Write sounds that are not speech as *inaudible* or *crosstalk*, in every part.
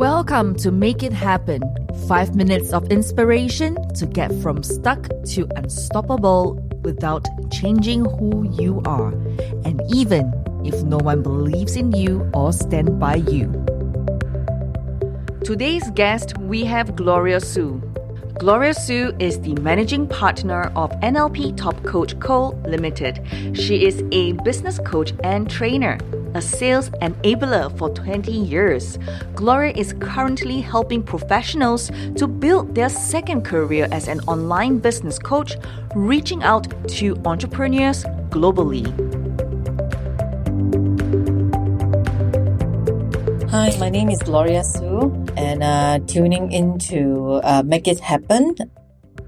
Welcome to Make It Happen. Five minutes of inspiration to get from stuck to unstoppable without changing who you are, and even if no one believes in you or stand by you. Today's guest, we have Gloria Su. Gloria Su is the managing partner of NLP Top Coach Co. Limited. She is a business coach and trainer, a sales enabler for 20 years. Gloria is currently helping professionals to build their second career as an online business coach, reaching out to entrepreneurs globally. Hi, my name is Gloria Su, and uh, tuning into uh, Make It Happen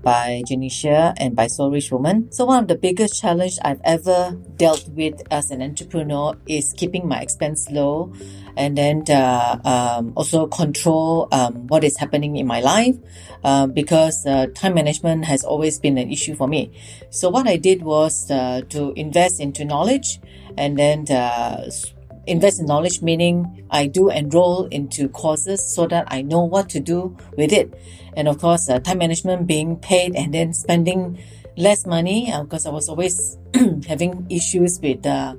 by Janisha and by Soul Rich Woman. So one of the biggest challenge I've ever dealt with as an entrepreneur is keeping my expense low and then uh, um, also control um, what is happening in my life uh, because uh, time management has always been an issue for me. So what I did was uh, to invest into knowledge and then uh, invest in knowledge, meaning I do enroll into courses so that I know what to do with it. And of course, uh, time management being paid and then spending less money because uh, I was always *clears throat* having issues with uh,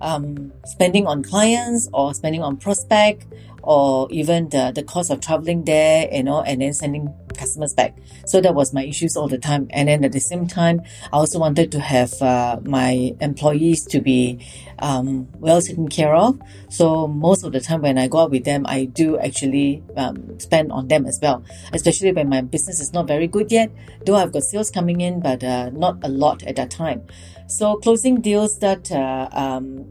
um, spending on clients or spending on prospect or even the, the cost of traveling there, you know, and then sending customers back. So that was my issues all the time. And then at the same time, I also wanted to have uh, my employees to be um, well taken care of. So most of the time when I go out with them, I do actually um, spend on them as well, especially when my business is not very good yet. Though I've got sales coming in, but uh, not a lot at that time. So closing deals that uh, um,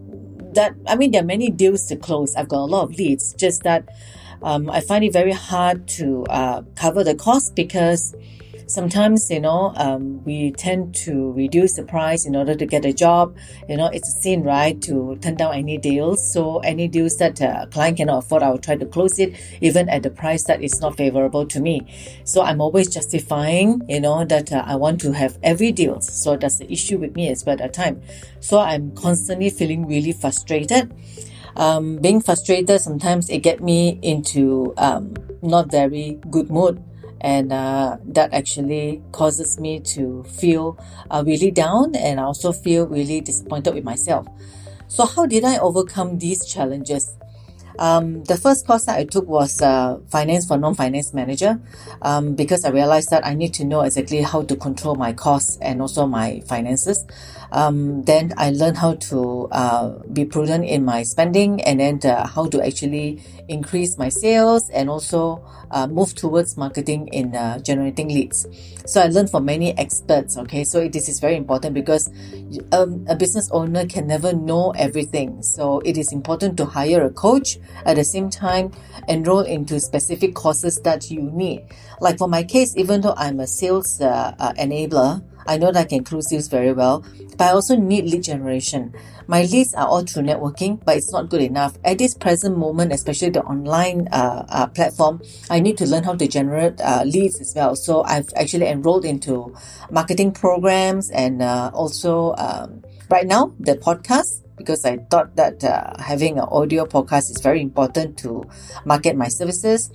that I mean, there are many deals to close. I've got a lot of leads. Just that um, I find it very hard to uh, cover the cost because sometimes you know um, we tend to reduce the price in order to get a job. You know it's a sin right to turn down any deals. So any deals that a client cannot afford i will try to close it even at the price that is not favorable to me. So i'm always justifying you know that uh, i want to have every deal so that's the issue with me as well at the time. So i'm constantly feeling really frustrated. Um, being frustrated sometimes it get me into um, not very good mood and uh, that actually causes me to feel uh, really down and I also feel really disappointed with myself. So how did I overcome these challenges? Um, the first course that I took was uh, finance for non-finance manager um, because I realized that I need to know exactly how to control my costs and also my finances. Um, then I learned how to uh, be prudent in my spending and then uh, how to actually increase my sales and also uh, move towards marketing in uh, generating leads. So I learned from many experts. Okay, so this is very important because um, a business owner can never know everything. So it is important to hire a coach at the same time enroll into specific courses that you need. Like for my case, even though I'm a sales uh, uh enabler, I know that I can close very well, but I also need lead generation. My leads are all through networking, but it's not good enough. At this present moment, especially the online uh, uh, platform, I need to learn how to generate uh, leads as well. So I've actually enrolled into marketing programs and uh, also um, right now the podcast because I thought that uh, having an audio podcast is very important to market my services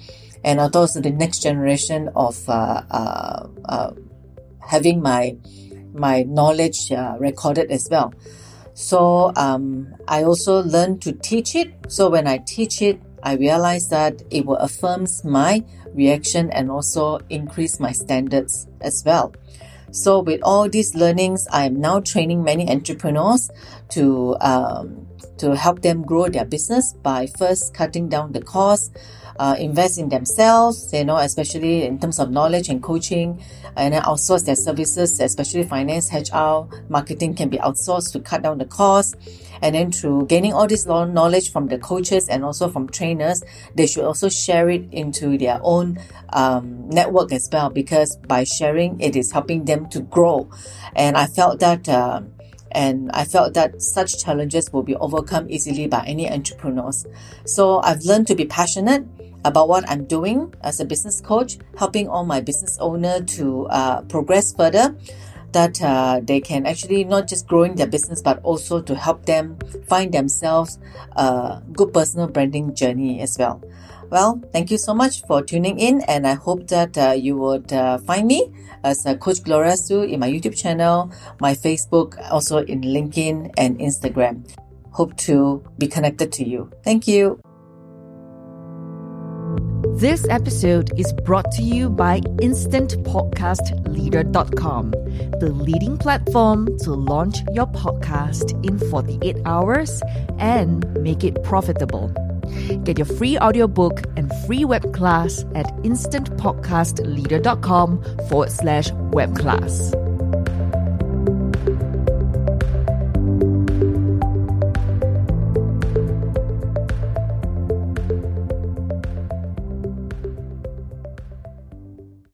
and also the next generation of uh, uh, uh having my my knowledge uh, recorded as well. So um, I also learned to teach it. So when I teach it, I realize that it will affirms my reaction and also increase my standards as well. So with all these learnings, I am now training many entrepreneurs to um, to help them grow their business by first cutting down the cost, uh, invest in themselves, you know, especially in terms of knowledge and coaching, and then outsource their services, especially finance, HR, marketing can be outsourced to cut down the cost. And then through gaining all this knowledge from the coaches and also from trainers, they should also share it into their own um, network as well, because by sharing, it is helping them to grow. And I felt that. Uh, and I felt that such challenges will be overcome easily by any entrepreneurs. So I've learned to be passionate about what I'm doing as a business coach, helping all my business owner to uh, progress further. That uh, they can actually not just growing their business, but also to help them find themselves a good personal branding journey as well. Well, thank you so much for tuning in, and I hope that uh, you would uh, find me as uh, Coach Gloria Su in my YouTube channel, my Facebook, also in LinkedIn and Instagram. Hope to be connected to you. Thank you. This episode is brought to you by InstantPodcastLeader.com, the leading platform to launch your podcast in 48 hours and make it profitable. Get your free audiobook and free web class at instantpodcastleader.com forward slash web class.